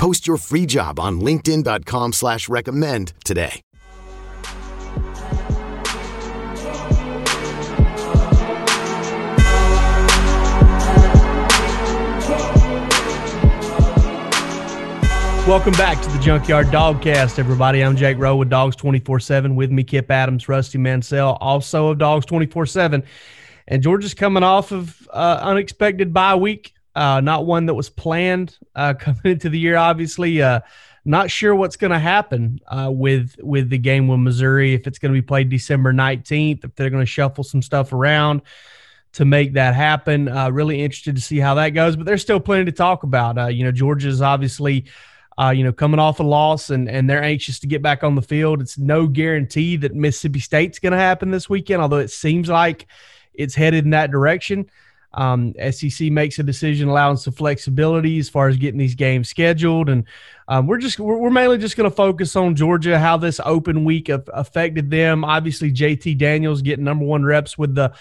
Post your free job on linkedin.com slash recommend today. Welcome back to the Junkyard Dogcast, everybody. I'm Jake Rowe with Dogs 24 7. With me, Kip Adams, Rusty Mansell, also of Dogs 24 7. And Georgia's coming off of uh, unexpected bye week, uh, not one that was planned uh, coming into the year, obviously. Uh, not sure what's going to happen uh, with with the game with Missouri, if it's going to be played December 19th, if they're going to shuffle some stuff around to make that happen. Uh, really interested to see how that goes, but there's still plenty to talk about. you know, Georgia's obviously – uh, you know, coming off a loss and and they're anxious to get back on the field. It's no guarantee that Mississippi State's going to happen this weekend, although it seems like it's headed in that direction. Um, SEC makes a decision allowing some flexibility as far as getting these games scheduled, and um, we're just we're, we're mainly just going to focus on Georgia, how this open week affected them. Obviously, JT Daniels getting number one reps with the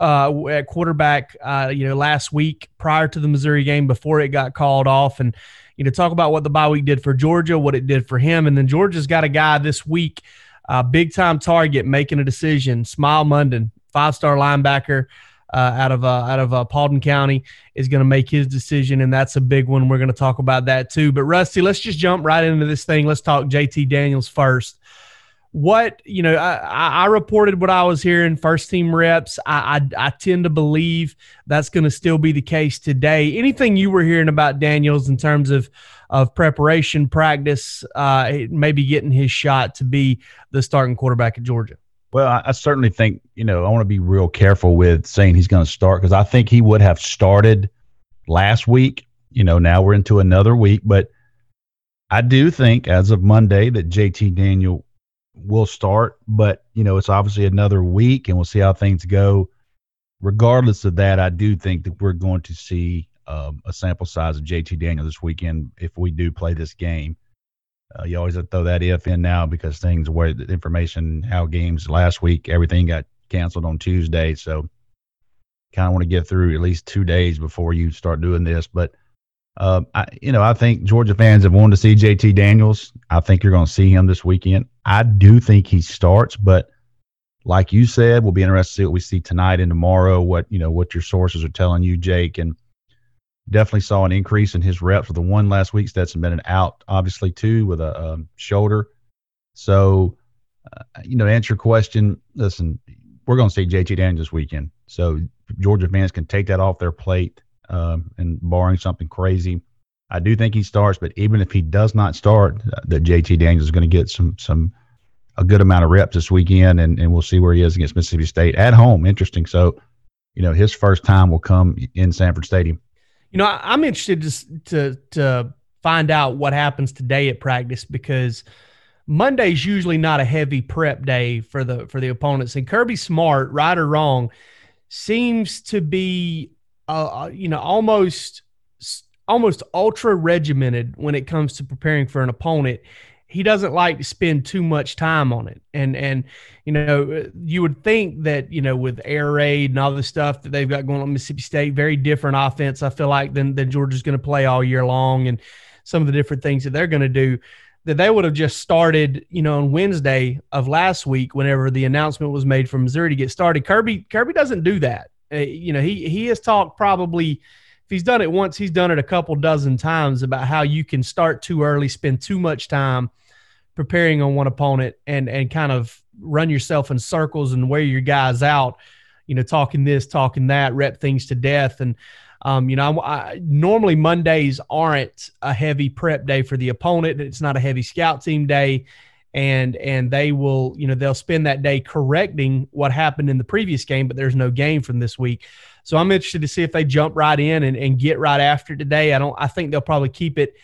uh, at quarterback, uh, you know, last week prior to the Missouri game before it got called off, and you know, talk about what the bye week did for Georgia, what it did for him. And then Georgia's got a guy this week, uh, big time target, making a decision. Smael Mondon, five star linebacker. Uh, out of uh, out of uh, Paulding County is going to make his decision, and that's a big one. We're going to talk about that too. But Rusty, let's just jump right into this thing. Let's talk JT Daniels first what you know I, I, reported what i was hearing first team reps i i, I tend to believe that's going to still be the case today anything you were hearing about daniels in terms of of preparation practice uh maybe getting his shot to be the starting quarterback at georgia well i, I certainly think you know i want to be real careful with saying he's going to start because i think he would have started last week you know now we're into another week but i do think as of monday that jt daniel will start, but you know, it's obviously another week and we'll see how things go. Regardless of that, I do think that we're going to see um, a sample size of JT Daniel this weekend if we do play this game. Uh, you always throw that if in now because things where the information, how games last week, everything got canceled on Tuesday. So kind of want to get through at least two days before you start doing this. But uh, I, you know, I think Georgia fans have wanted to see JT Daniels. I think you're going to see him this weekend. I do think he starts, but like you said, we'll be interested to see what we see tonight and tomorrow. What you know, what your sources are telling you, Jake, and definitely saw an increase in his reps. For the one last week, Stetson Bennett out, obviously too, with a um, shoulder. So, uh, you know, to answer your question, listen, we're going to see JT Daniels this weekend. So Georgia fans can take that off their plate um, and barring something crazy, I do think he starts. But even if he does not start, uh, that JT Daniels is going to get some some a good amount of reps this weekend, and, and we'll see where he is against Mississippi State at home. Interesting. So, you know, his first time will come in Sanford Stadium. You know, I'm interested to to to find out what happens today at practice because Monday's usually not a heavy prep day for the for the opponents. And Kirby Smart, right or wrong, seems to be uh, uh, you know, almost almost ultra regimented when it comes to preparing for an opponent. He doesn't like to spend too much time on it, and and you know, you would think that you know with air raid and all the stuff that they've got going on Mississippi State, very different offense. I feel like than than Georgia's going to play all year long, and some of the different things that they're going to do that they would have just started, you know, on Wednesday of last week, whenever the announcement was made from Missouri to get started. Kirby Kirby doesn't do that. Uh, you know, he he has talked probably if he's done it once, he's done it a couple dozen times about how you can start too early, spend too much time preparing on one opponent, and and kind of run yourself in circles and wear your guys out. You know, talking this, talking that, rep things to death, and um, you know, I, I, normally Mondays aren't a heavy prep day for the opponent. It's not a heavy scout team day and and they will you know they'll spend that day correcting what happened in the previous game but there's no game from this week so i'm interested to see if they jump right in and, and get right after today i don't i think they'll probably keep it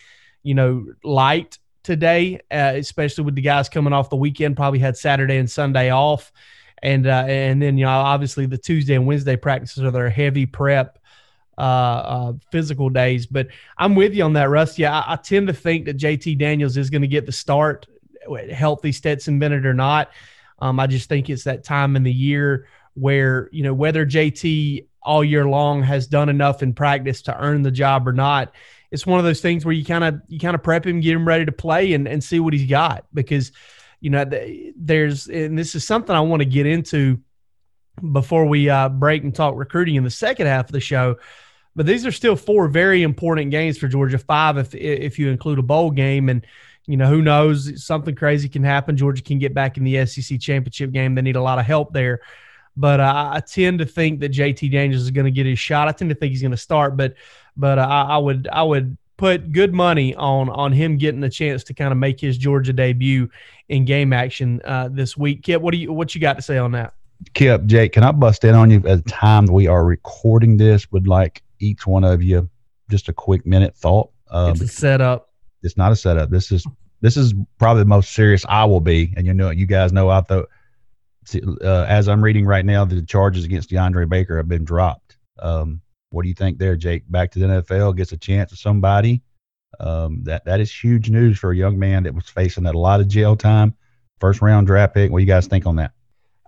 you know light today, uh, especially with the guys coming off the weekend. Probably had Saturday and Sunday off, and uh, and then you know obviously the Tuesday and Wednesday practices are their heavy prep. Uh, uh, physical days, but I'm with you on that, Rusty. I, I tend to think that JT Daniels is going to get the start, healthy Stetson Bennett or not. Um, I just think it's that time in the year where you know whether JT all year long has done enough in practice to earn the job or not it's one of those things where you kind of you kind of prep him, get him ready to play, and and see what he's got because you know there's and this is something I want to get into before we uh, break and talk recruiting in the second half of the show. But these are still four very important games for Georgia. Five if if you include a bowl game and. You know, who knows? Something crazy can happen. Georgia can get back in the SEC championship game. They need a lot of help there. But uh, I tend to think that JT Daniels is going to get his shot. I tend to think he's going to start. But but uh, I, I would I would put good money on on him getting a chance to kind of make his Georgia debut in game action uh, this week. Kip, what do you what you got to say on that? Kip, Jake, can I bust in on you at the time we are recording this? Would like each one of you just a quick minute thought. Um, it's a setup. It's not a setup. This is this is probably the most serious I will be, and you know, you guys know I thought. Uh, as I'm reading right now, the charges against DeAndre Baker have been dropped. Um, what do you think there, Jake? Back to the NFL, gets a chance of somebody. Um, that that is huge news for a young man that was facing a lot of jail time. First round draft pick. What do you guys think on that?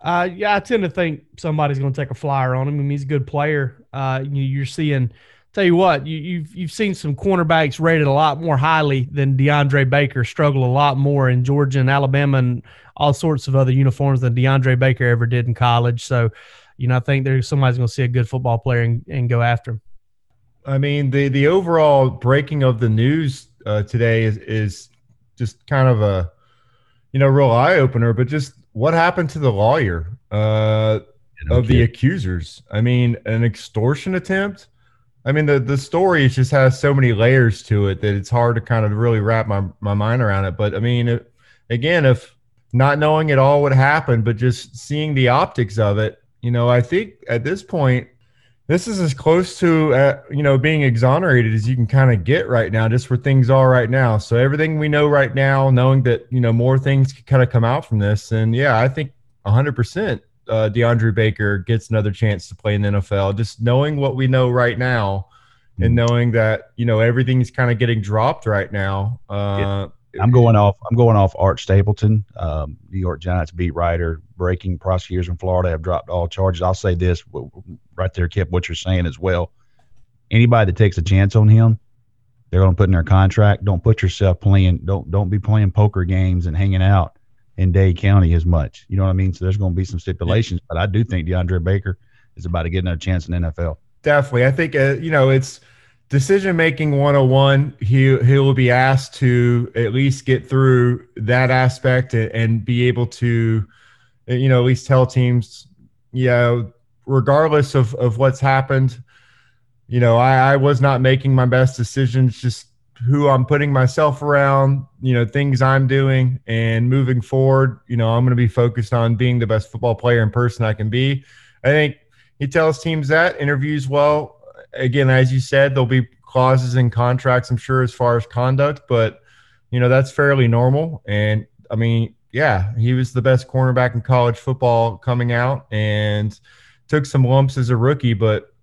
Uh, yeah, I tend to think somebody's going to take a flyer on him. I mean, he's a good player. Uh, you, are seeing. Tell you what, you, you've you've seen some cornerbacks rated a lot more highly than DeAndre Baker. Struggle a lot more in Georgia and Alabama and all sorts of other uniforms than DeAndre Baker ever did in college. So you know, I think there's somebody's going to see a good football player and, and go after him. I mean, the the overall breaking of the news uh, today is is just kind of a you know real eye opener. But just what happened to the lawyer uh, of the accusers? I mean, an extortion attempt. I mean, the the story just has so many layers to it that it's hard to kind of really wrap my my mind around it. But I mean, it, again, if not knowing at all what happened, but just seeing the optics of it, you know, I think at this point, this is as close to uh, you know being exonerated as you can kind of get right now, just where things are right now. So everything we know right now, knowing that you know more things can kind of come out from this, and yeah, I think 100 uh, percent DeAndre Baker gets another chance to play in the NFL. Just knowing what we know right now, and mm-hmm. knowing that you know everything's kind of getting dropped right now. Uh, yeah. I'm going off. I'm going off Art Stapleton, um, New York Giants beat writer. Breaking prosecutors in Florida have dropped all charges. I'll say this right there, Kip. What you're saying as well. Anybody that takes a chance on him, they're going to put in their contract. Don't put yourself playing. Don't don't be playing poker games and hanging out in Dade County as much. You know what I mean? So there's going to be some stipulations, but I do think DeAndre Baker is about to get another chance in NFL. Definitely, I think uh, you know it's decision making 101 he he will be asked to at least get through that aspect and be able to you know at least tell teams yeah regardless of of what's happened you know I, I was not making my best decisions just who i'm putting myself around you know things i'm doing and moving forward you know i'm going to be focused on being the best football player and person i can be. I think he tells teams that interviews well again, as you said, there'll be clauses in contracts, I'm sure, as far as conduct, but you know that's fairly normal. And I mean, yeah, he was the best cornerback in college football coming out, and took some lumps as a rookie, but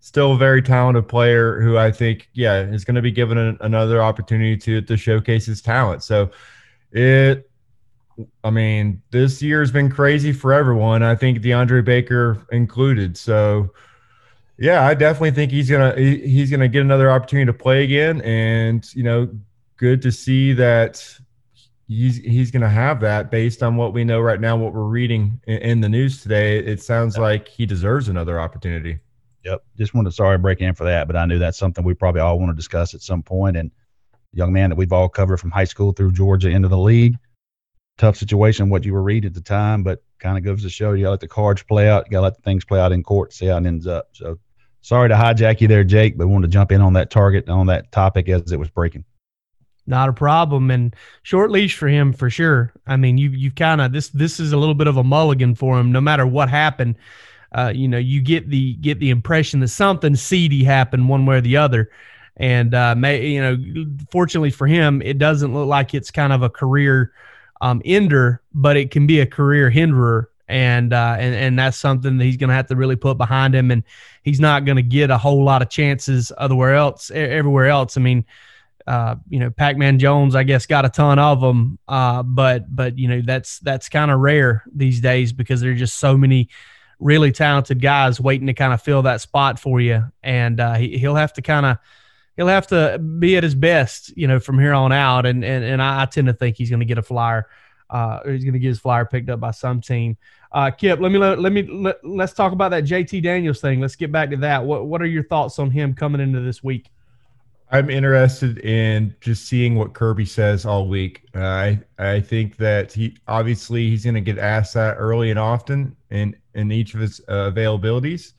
still a very talented player who I think, yeah, is going to be given an, another opportunity to to showcase his talent. So it I mean, this year has been crazy for everyone. I think DeAndre Baker included. So yeah, I definitely think he's gonna he's gonna get another opportunity to play again, and you know, good to see that he's he's gonna have that based on what we know right now, what we're reading in, in the news today. It sounds yep. like he deserves another opportunity. Yep. Just wanted to sorry break in for that, but I knew that's something we probably all want to discuss at some point. And young man that we've all covered from high school through Georgia into the league. Tough situation, what you were reading at the time, but kind of goes to show you gotta let the cards play out. You gotta let the things play out in court, see how it ends up. So Sorry to hijack you there, Jake, but wanted to jump in on that target on that topic as it was breaking. Not a problem, and short leash for him for sure. I mean, you you kind of this this is a little bit of a mulligan for him. No matter what happened, uh, you know, you get the get the impression that something seedy happened one way or the other, And uh, may you know, fortunately for him, it doesn't look like it's kind of a career um, ender, but it can be a career hinderer. And uh, and and that's something that he's going to have to really put behind him. And he's not going to get a whole lot of chances otherwhere else, everywhere else. I mean, uh, you know, Pac-Man Jones, I guess, got a ton of them, uh, but but you know that's that's kind of rare these days because there's just so many really talented guys waiting to kind of fill that spot for you, and uh, he, he'll have to kind of he'll have to be at his best, you know, from here on out. And and and I, I tend to think he's going to get a flyer. Uh, he's going to get his flyer picked up by some team. Uh, Kip, let me let, let me let, let's talk about that JT Daniels thing. Let's get back to that. What what are your thoughts on him coming into this week? I'm interested in just seeing what Kirby says all week. Uh, I I think that he obviously he's going to get asked that early and often in in each of his uh, availabilities,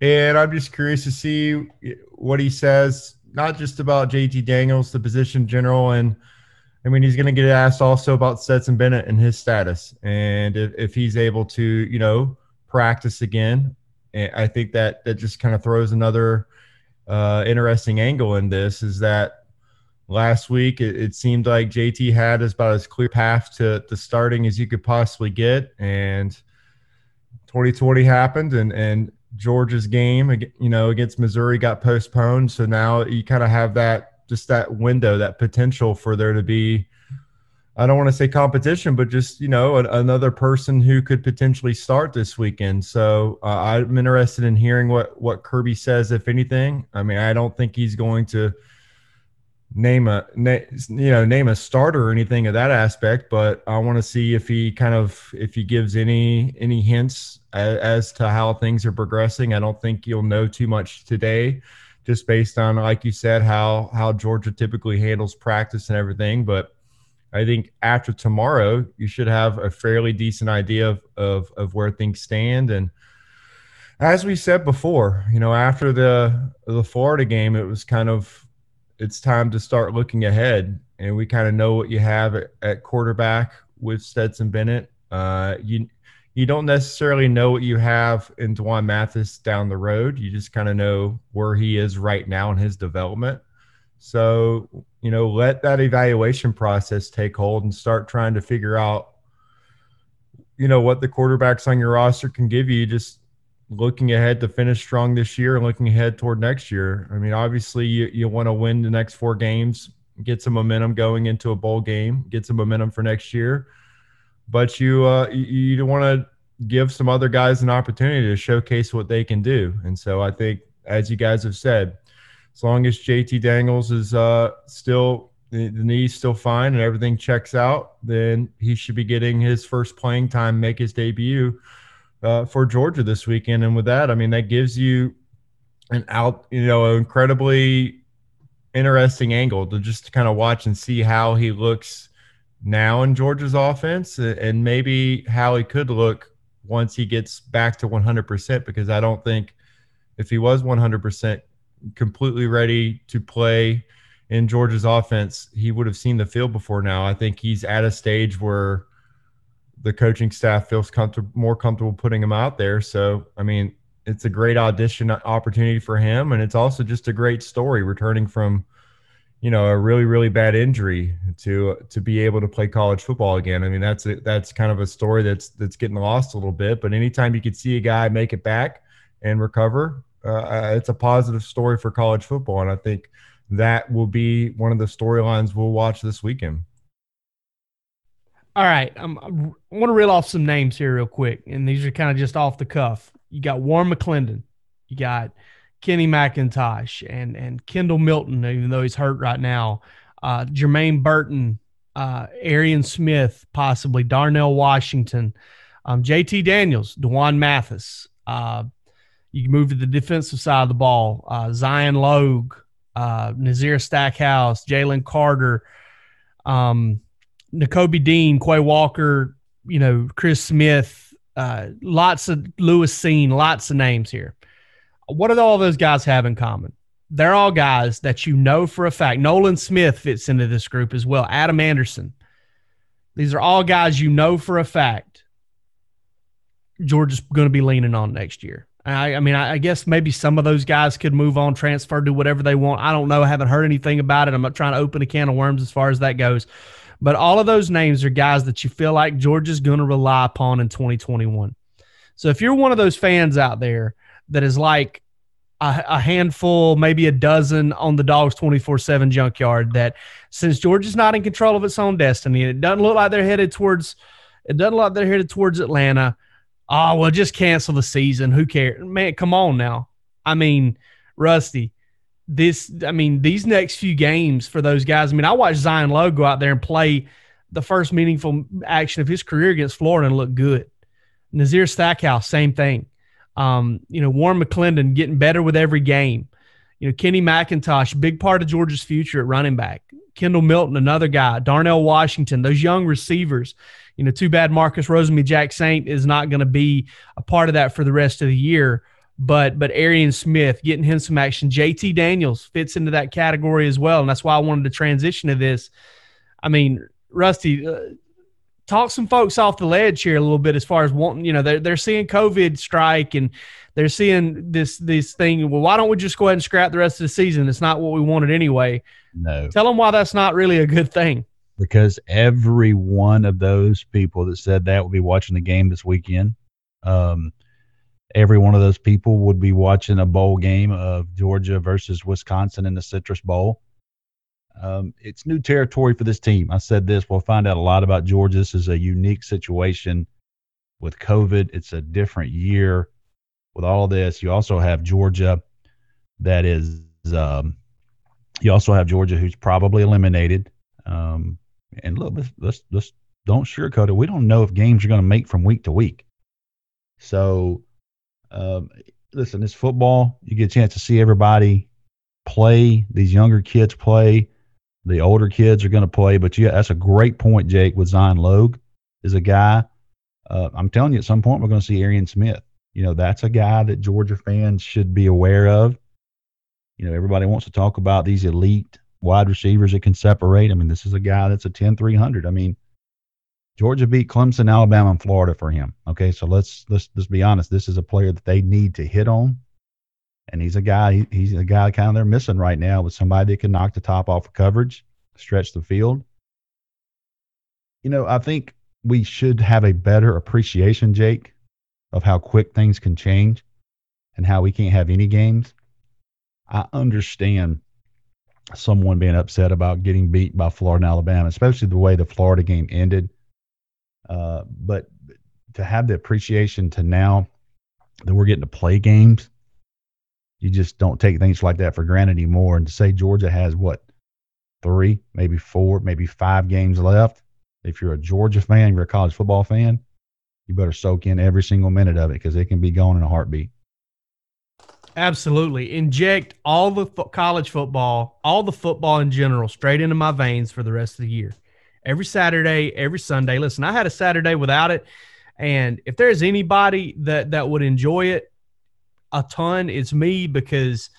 and I'm just curious to see what he says, not just about JT Daniels, the position general, and I mean he's going to get asked also about Stetson Bennett and his status, and if, if he's able to you know practice again, I think that that just kind of throws another uh, interesting angle in this is that last week it, it, seemed like JT had about as clear path to, the starting as you could possibly get, and 2020 happened, and and Georgia's game, you know, against Missouri got postponed, so now you kind of have that just that window, that potential for there to be I don't want to say competition, but just you know another person who could potentially start this weekend. So uh, I'm interested in hearing what what Kirby says, if anything. I mean, I don't think he's going to name a na- you know name a starter or anything of that aspect, but I want to see if he kind of if he gives any any hints as, as to how things are progressing. I don't think you'll know too much today, just based on like you said how how Georgia typically handles practice and everything, but I think after tomorrow, you should have a fairly decent idea of, of, of where things stand. And as we said before, you know, after the the Florida game, it was kind of it's time to start looking ahead, and we kind of know what you have at, at quarterback with Stetson Bennett. Uh, you you don't necessarily know what you have in D'Wan Mathis down the road. You just kind of know where he is right now in his development. So, you know, let that evaluation process take hold and start trying to figure out, you know, what the quarterbacks on your roster can give you just looking ahead to finish strong this year and looking ahead toward next year. I mean, obviously, you, you want to win the next four games, get some momentum going into a bowl game, get some momentum for next year. But you, uh, you, want to give some other guys an opportunity to showcase what they can do. And so I think, as you guys have said, as long as JT Daniels is uh, still the, knee's still fine and everything checks out, then he should be getting his first playing time, make his debut uh, for Georgia this weekend. And with that, I mean that gives you an out, you know, an incredibly interesting angle to just kind of watch and see how he looks now in Georgia's offense and maybe how he could look once he gets back to 100% because I don't think if he was 100% completely ready to play in Georgia's offense, he would have seen the field before now. I think he's at a stage where the coaching staff feels comfortable, more comfortable putting him out there. So, I mean, it's a great audition opportunity for him, and it's also just a great story returning from, you know, a really really bad injury to to be able to play college football again. I mean, that's a, that's kind of a story that's that's getting lost a little bit. But anytime you could see a guy make it back and recover, uh, it's a positive story for college football, and I think that will be one of the storylines we'll watch this weekend. All right, um, I want to reel off some names here real quick, and these are kind of just off the cuff. You got Warren McClendon, you got Kenny McIntosh, and and Kendall Milton, even though he's hurt right now. Uh, Jermaine Burton, uh, Arian Smith, possibly Darnell Washington, um, J.T. Daniels, D'Wan Mathis, uh, you move to the defensive side of the ball. Uh, Zion Logue, uh, Nazir Stackhouse, Jalen Carter, um, Dean, Quay Walker, you know, Chris Smith, uh, lots of Lewis Cine. lots of names here. What do all those guys have in common? They're all guys that you know for a fact. Nolan Smith fits into this group as well. Adam Anderson. These are all guys you know for a fact Georgia's going to be leaning on next year. I, I mean, I, I, guess maybe some of those guys could move on, transfer, do whatever they want. I don't know. I haven't heard anything about it. I'm not trying to open a can of worms as far as that goes. But all of those names are guys that you feel like Georgia's going to rely upon in 2021. So if you're one of those fans out there that is like a, a handful, maybe a dozen on the Dogs 24 7 junkyard, that since Georgia's not in control of its own destiny, it doesn't look like they're headed towards, it doesn't look like they're headed towards Atlanta oh, well, just cancel the season. Who cares? Man, come on now. I mean, Rusty, this, I mean, these next few games for those guys. I mean, I watched Zion Logue go out there and play the first meaningful action of his career against Florida and look good. Nazir Stackhouse, same thing. Um, you know, Warren McClendon getting better with every game. You know, Kenny McIntosh, big part of Georgia's future at running back. Kendall Milton, another guy. Darnell Washington, those young receivers you know, too bad Marcus Rosemy Jackson is not going to be a part of that for the rest of the year. But but Arian Smith getting him some action. JT Daniels fits into that category as well, and that's why I wanted to transition to this. I mean, Rusty, uh, talk some folks off the ledge here a little bit as far as wanting. You know, they're they're seeing COVID strike and they're seeing this this thing. Well, why don't we just go ahead and scrap the rest of the season? It's not what we wanted anyway. No. Tell them why that's not really a good thing because every one of those people that said that will be watching the game this weekend. Um, every one of those people would be watching a bowl game of Georgia versus Wisconsin in the Citrus Bowl. Um, it's new territory for this team. I said this. We'll find out a lot about Georgia. This is a unique situation with COVID. It's a different year with all this. You also have Georgia that is, um, you also have Georgia who's probably eliminated. Um, and look, let's, let's, let's don't sugarcoat it. We don't know if games are going to make from week to week. So, um, listen, it's football. You get a chance to see everybody play. These younger kids play. The older kids are going to play. But yeah, that's a great point, Jake. With Zion Logue is a guy. Uh, I'm telling you, at some point we're going to see Arian Smith. You know, that's a guy that Georgia fans should be aware of. You know, everybody wants to talk about these elite wide receivers that can separate. I mean, this is a guy that's a 10 300. I mean, Georgia beat Clemson, Alabama, and Florida for him. Okay, so let's let's let's be honest. This is a player that they need to hit on, and he's a guy. He, he's a guy kind of they're missing right now with somebody that can knock the top off of coverage, stretch the field. You know, I think we should have a better appreciation, Jake, of how quick things can change, and how we can't have any games. I understand someone being upset about getting beat by Florida and Alabama, especially the way the Florida game ended. Uh, but to have the appreciation to now that we're getting to play games, you just don't take things like that for granted anymore. And to say Georgia has what three, maybe four, maybe five games left. If you're a Georgia fan, you're a college football fan, you better soak in every single minute of it because it can be gone in a heartbeat. Absolutely. Inject all the fo- college football, all the football in general, straight into my veins for the rest of the year. Every Saturday, every Sunday. Listen, I had a Saturday without it. And if there's anybody that, that would enjoy it a ton, it's me because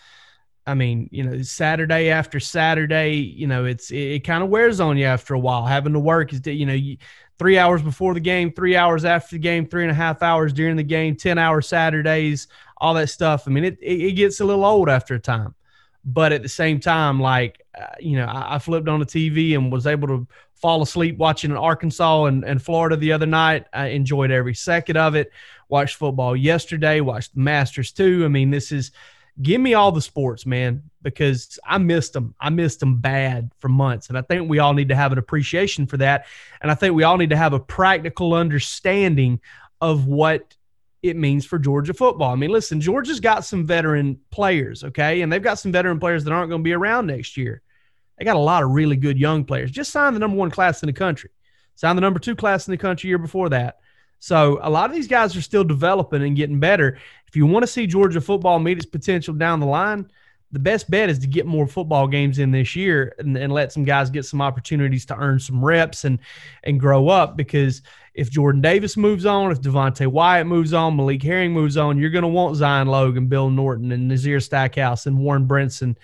I mean, you know, Saturday after Saturday, you know, it's it, it kind of wears on you after a while. Having to work is, you know, you, three hours before the game, three hours after the game, three and a half hours during the game, ten hour Saturdays, all that stuff. I mean, it, it, it gets a little old after a time. But at the same time, like, uh, you know, I, I, flipped on the TV and was able to fall asleep watching Arkansas and, and Florida the other night. I enjoyed every second of it. Watched football yesterday, watched the Masters too. I mean, this is give me all the sports, man, because I missed them. I missed them bad for months. And I think we all need to have an appreciation for that. And I think we all need to have a practical understanding of what it means for Georgia football. I mean, listen, Georgia's got some veteran players, okay? And they've got some veteran players that aren't going to be around next year. They got a lot of really good young players. Just signed the number one class in the country, signed the number two class in the country year before that. So a lot of these guys are still developing and getting better. If you want to see Georgia football meet its potential down the line, the best bet is to get more football games in this year and, and let some guys get some opportunities to earn some reps and and grow up because if Jordan Davis moves on, if Devonte Wyatt moves on, Malik Herring moves on, you're going to want Zion Logan, Bill Norton, and Nazir Stackhouse and Warren Brinson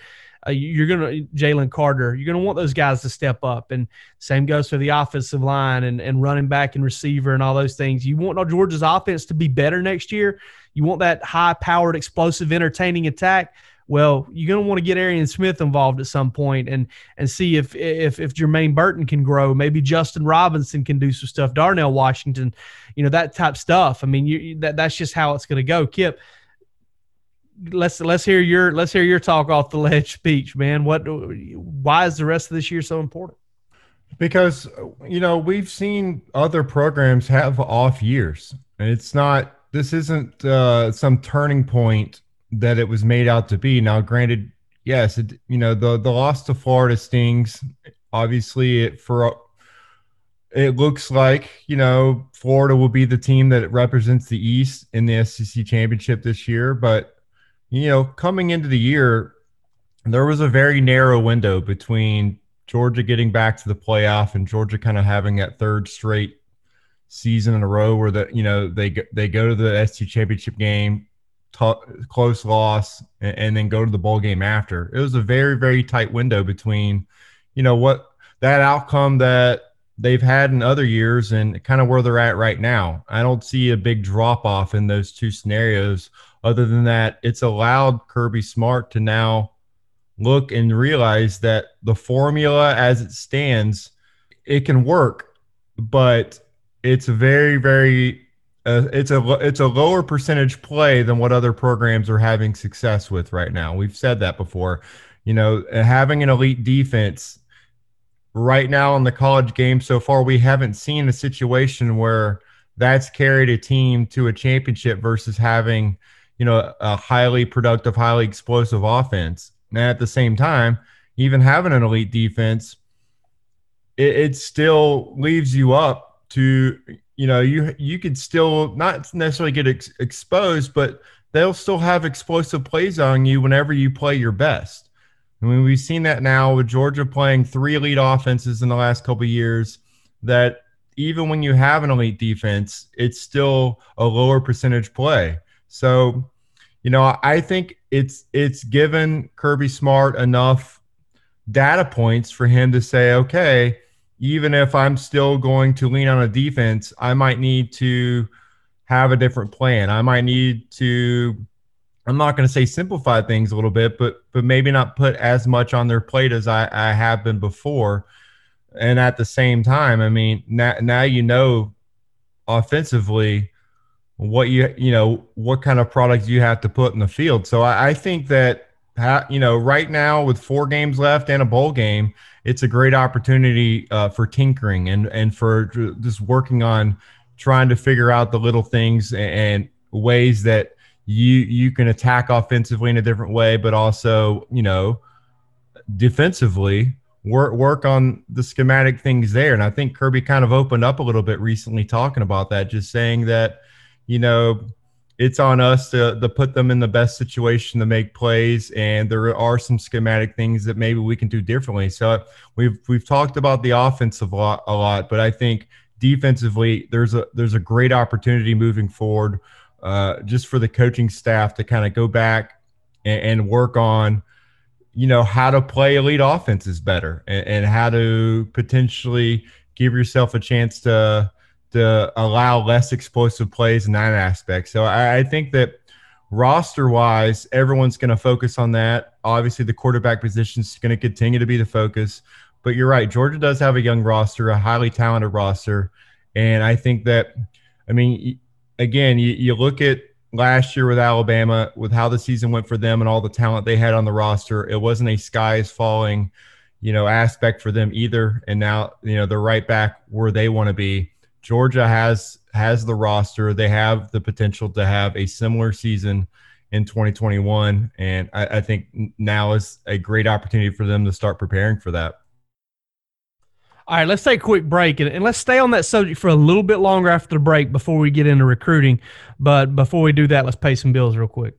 uh, you're going to Jalen Carter. You're going to want those guys to step up. And same goes for the offensive line and, and running back and receiver and all those things. You want Georgia's offense to be better next year. You want that high powered, explosive, entertaining attack well, you're going to want to get Arian Smith involved at some point and and see if if if Jermaine Burton can grow. Maybe Justin Robinson can do some stuff. Darnell Washington, you know that type stuff. I mean, you that that's just how it's going to go. Kip, let's let's hear your let's hear your talk off the ledge speech, man. What why is the rest of this year so important? Because you know we've seen other programs have off years, and it's not. This isn't uh, some turning point that it was made out to be. Now, granted, yes, it, you know the the loss to Florida stings. Obviously, it for it looks like you know Florida will be the team that represents the East in the SEC championship this year. But you know, coming into the year, there was a very narrow window between Georgia getting back to the playoff and Georgia kind of having that third straight season in a row where the you know they they go to the SEC championship game t- close loss and, and, then go to the bowl game after. It was a very very tight window between, you know, what that outcome that they've had in other years and kind of where they're at right now. I don't see a big drop off in those two scenarios. Other than that, it's allowed Kirby Smart to now look and realize that the formula as it stands, it can work, but it's very, very uh, it's a it's a lower percentage play than what other programs are having success with right now. We've said that before. You know, having an elite defense right now in the college game so far, we haven't seen a situation where that's carried a team to a championship versus having, you know, a highly productive, highly explosive offense. And at the same time, even having an elite defense, it, it still leaves you up to you know you you could still not necessarily get ex- exposed but they'll still have explosive plays on you whenever you play your best. I mean we've seen that now with georgia playing three elite offenses in the last couple years that even when you have an elite defense it's still a lower percentage play. So you know i think it's it's given kirby smart enough data points for him to say okay even if I'm still going to lean on a defense, I might need to have a different plan. I might need to I'm not going to say simplify things a little bit, but but maybe not put as much on their plate as I, I have been before. And at the same time, I mean, now now you know offensively what you you know what kind of products you have to put in the field. So I, I think that you know right now with four games left and a bowl game, it's a great opportunity uh, for tinkering and and for just working on trying to figure out the little things and, ways that you you can attack offensively in a different way, but also you know defensively work work on the schematic things there. And I think Kirby kind of opened up a little bit recently talking about that, just saying that you know it's on us to, to put them in the best situation to make plays. And there are some schematic things that maybe we can do differently. So we've we've talked about the offensive a lot, a lot but I think defensively there's a there's a great opportunity moving forward, uh, just for the coaching staff to kind of go back and, and, work on, you know, how to play elite offenses better and, and how to potentially give yourself a chance to to allow less explosive plays in that aspect. So I, I think that roster wise, everyone's going to focus on that. Obviously, the quarterback position is going to continue to be the focus. But you're right. Georgia does have a young roster, a highly talented roster. And I think that, I mean, again, you, you look at last year with Alabama, with how the season went for them and all the talent they had on the roster, it wasn't a sky is falling, you know, aspect for them either. And now, you know, they're right back where they want to be. Georgia has has the roster. They have the potential to have a similar season in 2021, and I, I think now is a great opportunity for them to start preparing for that. All right, let's take a quick break and, and, let's stay on that subject for a little bit longer after the break before we get into recruiting. But before we do that, let's pay some bills real quick.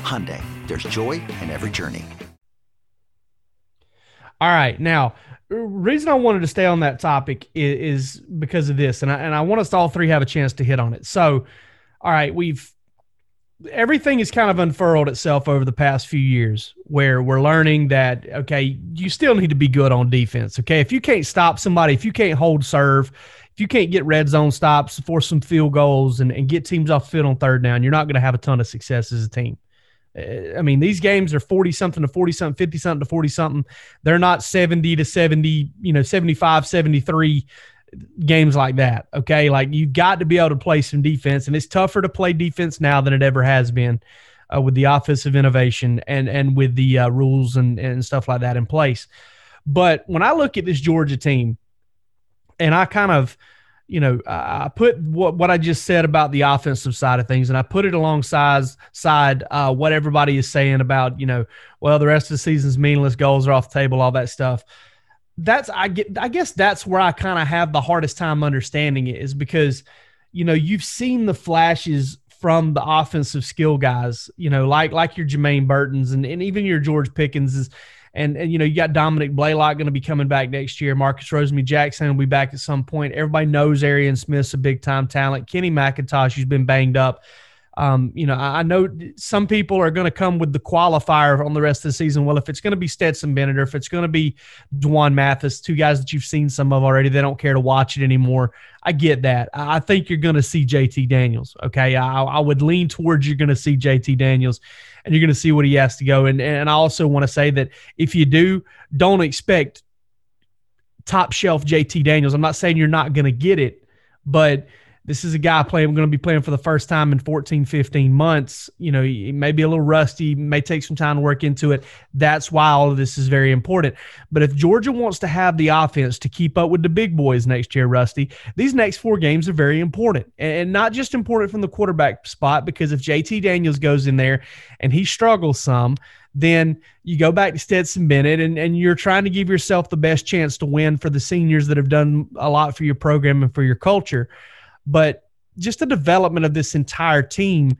Hyundai, there's joy in every journey. All right. Now, reason I wanted to stay on that topic is, is because of this, and I, and I want us all three have a chance to hit on it. So, all right, we've everything has kind of unfurled itself over the past few years where we're learning that okay you still need to be good on defense okay if you can't stop somebody if you can't hold serve if you can't get red zone stops force some field goals and, and get teams off field on third down you're not going to have a ton of success as a team I mean, these games are 40 something to 40 something, 50 something to 40 something. They're not 70 to 70, you know, 75, 73 games like that. Okay. Like you've got to be able to play some defense, and it's tougher to play defense now than it ever has been uh, with the Office of innovation and, and with the uh, rules and, and stuff like that in place. But when I look at this Georgia team, and I kind of, you know, I put what, what I just said about the offensive side of things, and I put it alongside side uh, what everybody is saying about, you know, well, the rest of the season's meaningless, goals are off the table, all that stuff. That's I get. I guess that's where I kind of have the hardest time understanding it is because, you know, you've seen the flashes from the offensive skill guys, you know, like like your Jermaine Burtons and, and even your George Pickens is and, and you know, you got Dominick Blaylock going to be coming back next year. Marcus Rosemy Jackson will be back at some point. Everybody knows Arian Smith's a big time talent. Kenny McIntosh, who's been banged up. Um, you know, I, I know some people are going to come with the qualifier on the rest of the season. Well, if it's going to be Stetson Bennett or if it's going to be D'Wan Mathis, two guys that you've seen some of already, they don't care to watch it anymore. I get that. I think you're going to see JT Daniels. Okay. I, I would lean towards you're going to see JT Daniels and you're going to see what he has to go. And, and I also want to say that if you do, don't expect top shelf JT Daniels. I'm not saying you're not going to get it, but – this is a guy playing going to be playing for the first time in 14 15 months. You know he may be a little rusty may take some time to work into it. That's why all of this is very important. But if georgia wants to have the offense to keep up with the big boys next year rusty these next four games are very important. And not just important from the quarterback spot because if jt daniels goes in there and he struggles some then you go back to Stetson Bennett and, and you're trying to give yourself the best chance to win for the seniors that have done a lot for your program and for your culture but just the development of this entire team.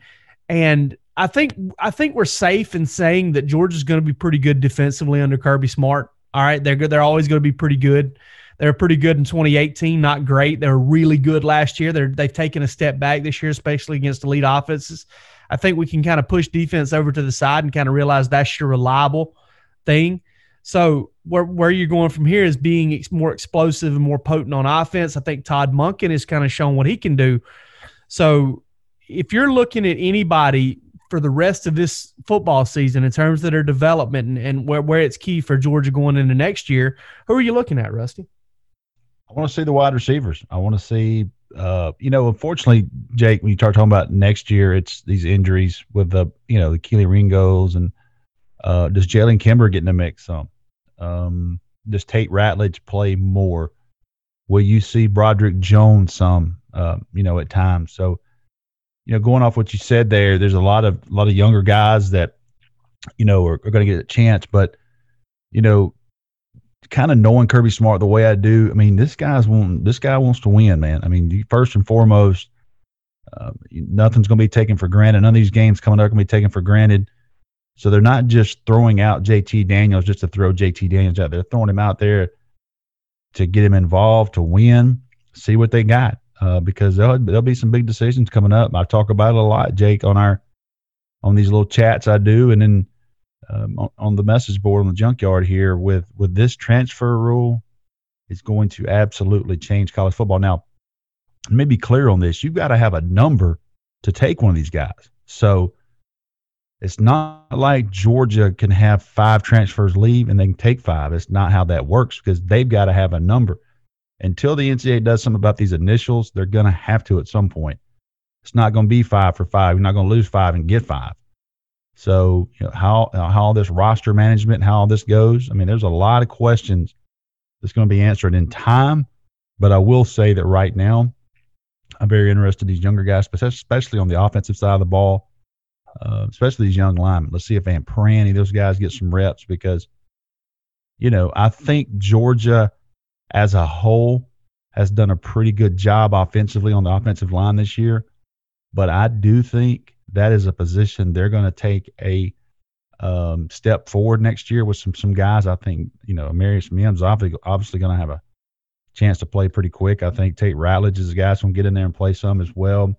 And I think I think we're safe in saying that Georgia's going to be pretty good defensively under Kirby Smart. All right, they're good. They're always going to be pretty good. They're pretty good in 2018, not great. They were really good last year. They're they've taken a step back this year, especially against elite offenses. I think we can kind of push defense over to the side and kind of realize that's your reliable thing. So where where you're going from here is being more explosive and more potent on offense. I think Todd Monken has kind of shown what he can do. So if you're looking at anybody for the rest of this football season in terms of their development and, and where, where it's key for Georgia going into next year, who are you looking at, Rusty? I want to see the wide receivers. I want to see, uh, you know, unfortunately, Jake, when you start talking about next year, it's these injuries with the, you know, the Kelee Ringos and uh, does Jalen Kimber get in the mix some? Um, does Tate Ratledge play more? Will you see Broderick Jones some? Uh, you know, at times. So, you know, going off what you said there, there's a lot of a lot of younger guys that, you know, are, are going to get a chance. But, you know, kind of knowing Kirby Smart the way I do, I mean, this guy's want this guy wants to win, man. I mean, first and foremost, uh, nothing's going to be taken for granted. None of these games coming up going to be taken for granted. So they're not just throwing out JT Daniels just to throw JT Daniels out. They're throwing him out there to get him involved, to win, see what they got. Uh, because there'll, there'll be some big decisions coming up. I talk about it a lot, Jake, on our on these little chats I do, and then um, on, on the message board on the junkyard here with with this transfer rule it's going to absolutely change college football. Now, let me be clear on this. You've got to have a number to take one of these guys. So it's not like Georgia can have five transfers leave and they can take five. It's not how that works because they've got to have a number. Until the NCAA does something about these initials, they're going to have to at some point. It's not going to be five for five. You're not going to lose five and get five. So you know, how how all this roster management, how all this goes. I mean, there's a lot of questions that's going to be answered in time. But I will say that right now, I'm very interested in these younger guys, especially on the offensive side of the ball, uh, especially these young linemen. Let's see if Van Pran, those guys get some reps because, you know, I think Georgia as a whole has done a pretty good job offensively on the offensive line this year. But I do think that is a position they're going to take a um, step forward next year with some some guys. I think you know Marius Mims obviously obviously going to have a chance to play pretty quick. I think Tate Ratledge is a guy going to get in there and play some as well.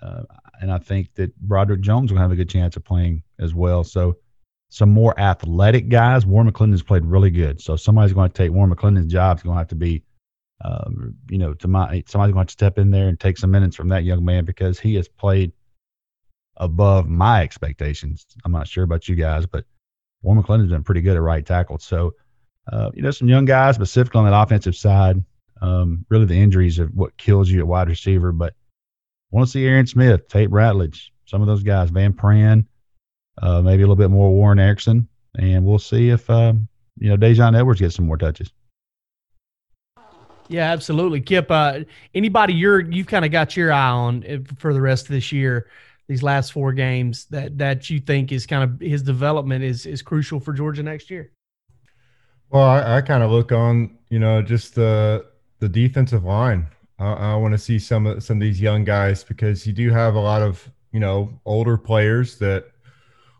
Uh, and I think that Broderick Jones will have a good chance of playing as well. So some more athletic guys. Warren McClendon's played really good. So somebody's going to take Warren McClendon's job. It's going to have to be, um, you know, to my somebody's going to step in there and take some minutes from that young man because he has played – above my expectations. I'm not sure about you guys, but Warren McClendon's been pretty good at right tackle. So, uh, you know, some young guys, specifically on that offensive side. Um, really, the injuries are what kills you at wide receiver. But want to see Aaron Smith, Tate Ratledge, some of those guys, Van Pran, uh, maybe a little bit more Warren Ericson, and we'll see if um, you know Daijun Edwards gets some more touches. Yeah, absolutely, Kip. Uh, anybody you're you've kind of got your eye on uh, for the rest of this year these last four games that that you think is kind of his development is is crucial for Georgia next year? Well, I, I kind of look on you know just the the defensive line. I, I want to see some of some of these young guys because you do have a lot of you know older players that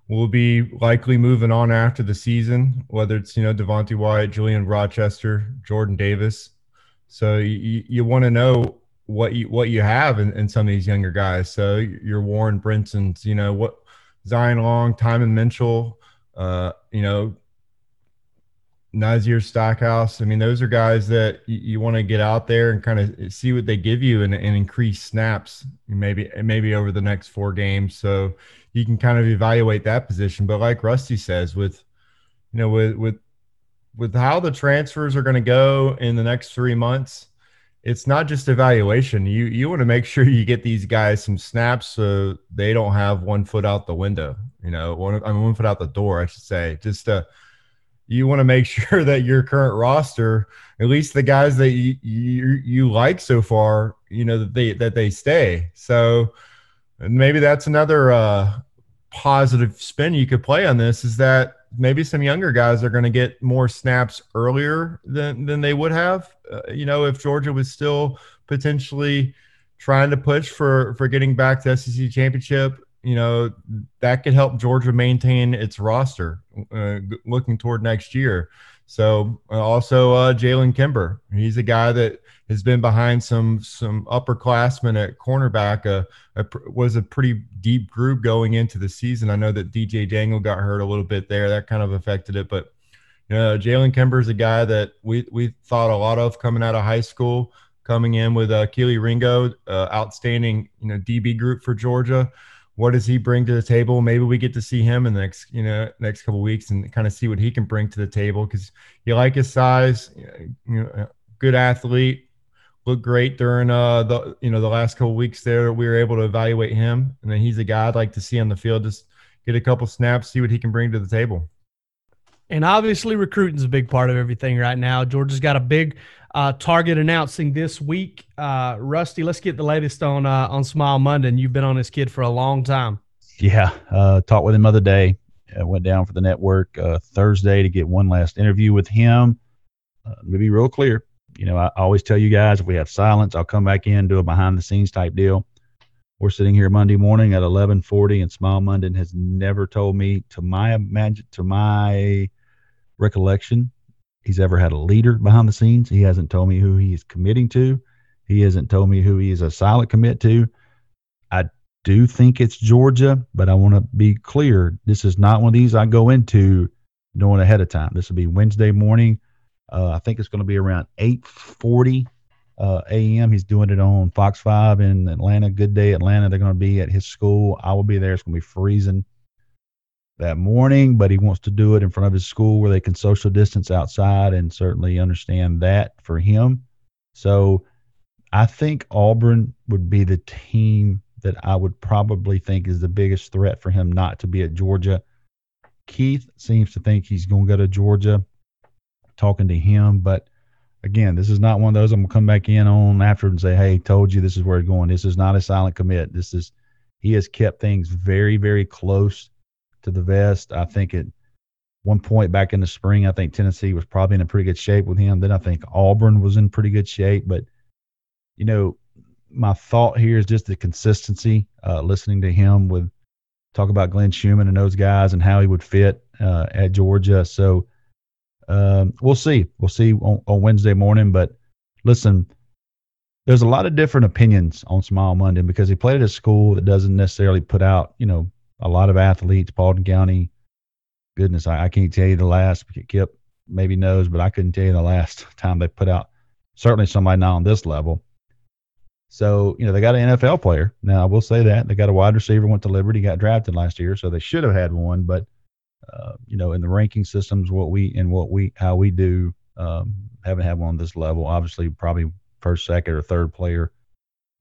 will be likely moving on after the season, whether it's you know Devonte Wyatt, Julian Rochester, Jordan Davis. So you, you want to know what you what you have in, in some of these younger guys. So your Warren Brinsons, you know what Zion Logue, Tymon Mitchell, uh, you know Nazir Stackhouse. I mean, those are guys that you, you want to get out there and kind of see what they give you and, and increase snaps, maybe maybe over the next four games. So you can kind of evaluate that position. But like Rusty says, with you know with with with how the transfers are going to go in the next three months it's not just evaluation. You you want to make sure you get these guys some snaps so they don't have one foot out the window. You know, one I mean one foot out the door, I should say. Just uh, you want to make sure that your current roster, at least the guys that you you, you like so far, you know that they that they stay. So maybe that's another uh, positive spin you could play on this is that maybe some younger guys are going to get more snaps earlier than than they would have. Uh, you know, if Georgia was still potentially trying to push for for getting back to SEC championship, you know, that could help Georgia maintain its roster uh, looking toward next year. So uh, also uh, Jalen Kimber, he's a guy that has been behind some some upperclassmen at cornerback. Uh, a, was a pretty deep group going into the season. I know that DJ Daniel got hurt a little bit there. That kind of affected it, but you know, Jalen Kimber is a guy that we we thought a lot of coming out of high school. Coming in with uh, Kelee Ringo, uh, outstanding you know DB group for Georgia what does he bring to the table? Maybe we get to see him in the next, you know, next couple weeks and kind of see what he can bring to the table because you like his size, you know, good athlete, looked great during uh the you know the last couple weeks there. We were able to evaluate him, and then he's a guy I'd like to see on the field. Just get a couple snaps, see what he can bring to the table. And obviously, recruiting is a big part of everything right now. Georgia's got a big uh, target announcing this week. Uh, Rusty, let's get the latest on uh, on Smael Mondon. You've been on this kid for a long time. Yeah, uh, talked with him other day. Uh, went down for the network uh, Thursday to get one last interview with him. To be real clear, you know, I, I always tell you guys if we have silence, I'll come back in do a behind the scenes type deal. We're sitting here Monday morning at 11:40, and Smael Mondon has never told me, to my imagine, to my recollection, he's ever had a leader behind the scenes. He hasn't told me who he is committing to. He hasn't told me who he is a silent commit to. I do think it's Georgia, but I want to be clear. This is not one of these I go into knowing ahead of time. This will be Wednesday morning. Uh, I think it's going to be around 8:40 uh, a.m. He's doing it on Fox 5 in Atlanta. Good day, Atlanta. They're going to be at his school. I will be there. It's going to be freezing that morning, but he wants to do it in front of his school where they can social distance outside and certainly understand that for him. So I think Auburn would be the team that I would probably think is the biggest threat for him not to be at Georgia. Keith seems to think he's going to go to Georgia, talking to him, but again, this is not one of those I'm gonna come back in on after and say, "Hey, told you this is where it's going." This is not a silent commit. This is he has kept things very, very close to the vest. I think at one point back in the spring, I think Tennessee was probably in a pretty good shape with him. Then I think Auburn was in pretty good shape. But you know, my thought here is just the consistency. Uh, listening to him with talk about Glenn Schumann and those guys and how he would fit uh, at Georgia. So um, we'll see. We'll see on, on, Wednesday morning. But listen, there's a lot of different opinions on Smael Mondon because he played at a school that doesn't necessarily put out, you know, a lot of athletes. Paulding County, goodness, I, I can't tell you the last. Kip maybe knows, but I couldn't tell you the last time they put out certainly somebody not on this level. So, you know, they got an NFL player. Now, I will say that. They got a wide receiver, went to Liberty, got drafted last year, so they should have had one. But uh, you know, in the ranking systems, what we and what we how we do um, haven't had one on this level. Obviously, probably first, second, or third player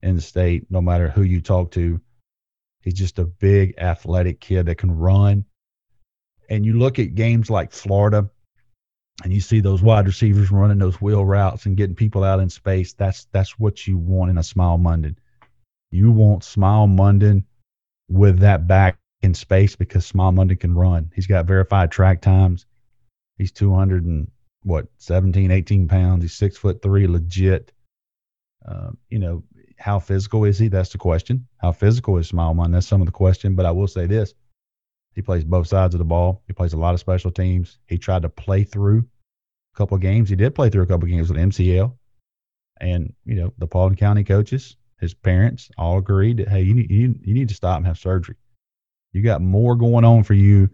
in the state, no matter who you talk to. He's just a big athletic kid that can run. And you look at games like Florida, and you see those wide receivers running those wheel routes and getting people out in space. That's that's what you want in a Smael Mondon. You want Smael Mondon with that back in space because Smael Mondon can run. He's got verified track times. He's 200 and what 17, 18 pounds. He's six foot three, legit. Uh, you know, how physical is he? That's the question. How physical is Mondon? That's some of the question. But I will say this: he plays both sides of the ball. He plays a lot of special teams. He tried to play through a couple of games. He did play through a couple of games with MCL, and you know the Paulding County coaches, his parents, all agreed that hey, you need you, you need to stop and have surgery. You got more going on for you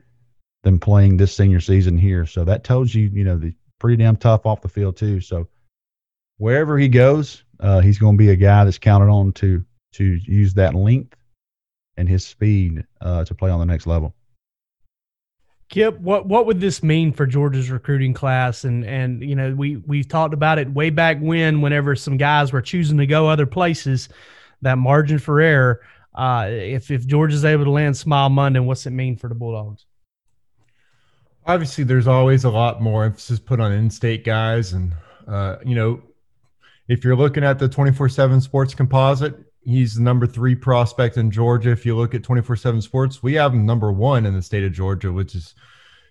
than playing this senior season here. So that tells you, you know, the pretty damn tough off the field too. So wherever he goes, uh, he's going to be a guy that's counted on to to use that length and his speed uh, to play on the next level. Kip, what what would this mean for Georgia's recruiting class? And and you know we we talked about it way back when, whenever some guys were choosing to go other places, that margin for error. Uh, if if George is able to land Smael Mondon, what's it mean for the Bulldogs? Obviously, there's always a lot more emphasis put on in-state guys, and uh, you know, if you're looking at the 24/7 Sports Composite, he's the number three prospect in Georgia. If you look at 24/7 Sports, we have him number one in the state of Georgia, which is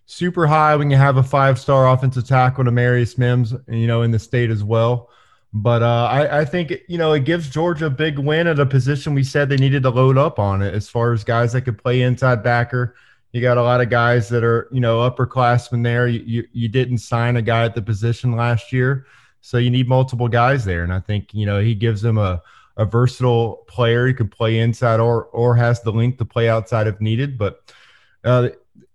super high when you have a five-star offensive tackle, Amarius Mims, you know, in the state as well. But uh, I, I, think you know it gives Georgia a big win at a position we said they needed to load up on it as far as guys that could play inside backer. You got a lot of guys that are you know upperclassmen there. You, you you didn't sign a guy at the position last year, so you need multiple guys there. And I think you know he gives them a a versatile player. He can play inside or or has the length to play outside if needed. But uh,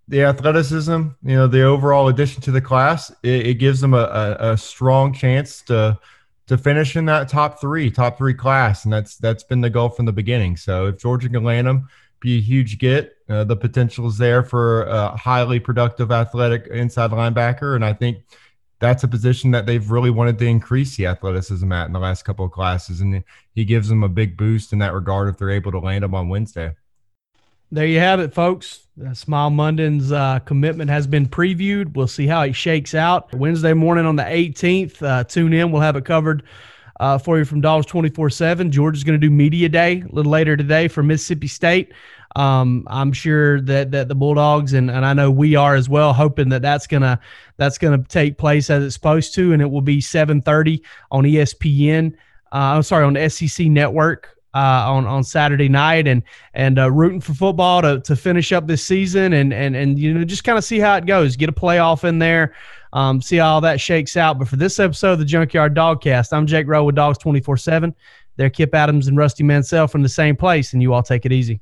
the athleticism, you know, the overall addition to the class, it, it gives them a, a, a strong chance to to finish in that top three, top three class, and that's that's been the goal from the beginning. So if Georgia can land them, be a huge get. Uh, the potential is there for a highly productive, athletic inside linebacker, and I think that's a position that they've really wanted to increase the athleticism at in the last couple of classes, and he gives them a big boost in that regard if they're able to land him on Wednesday. There you have it, folks. Uh, Mondon's uh, commitment has been previewed. We'll see how it shakes out Wednesday morning on the 18th. Uh, tune in. We'll have it covered uh, for you from Dollars 24 7. Georgia's going to do Media Day a little later today for Mississippi State. Um, I'm sure that that the Bulldogs and, and I know we are as well, hoping that that's gonna that's gonna take place as it's supposed to, and it will be 7:30 on ESPN. Uh, I'm sorry on SEC network uh, on on Saturday night and and uh, rooting for football to, to finish up this season and and and you know just kind of see how it goes. Get a playoff in there, um, see how all that shakes out. But for this episode of the Junkyard Dogcast, I'm Jake Rowe with Dogs twenty four seven. They're Kip Adams and Rusty Mansell from the same place, and you all take it easy.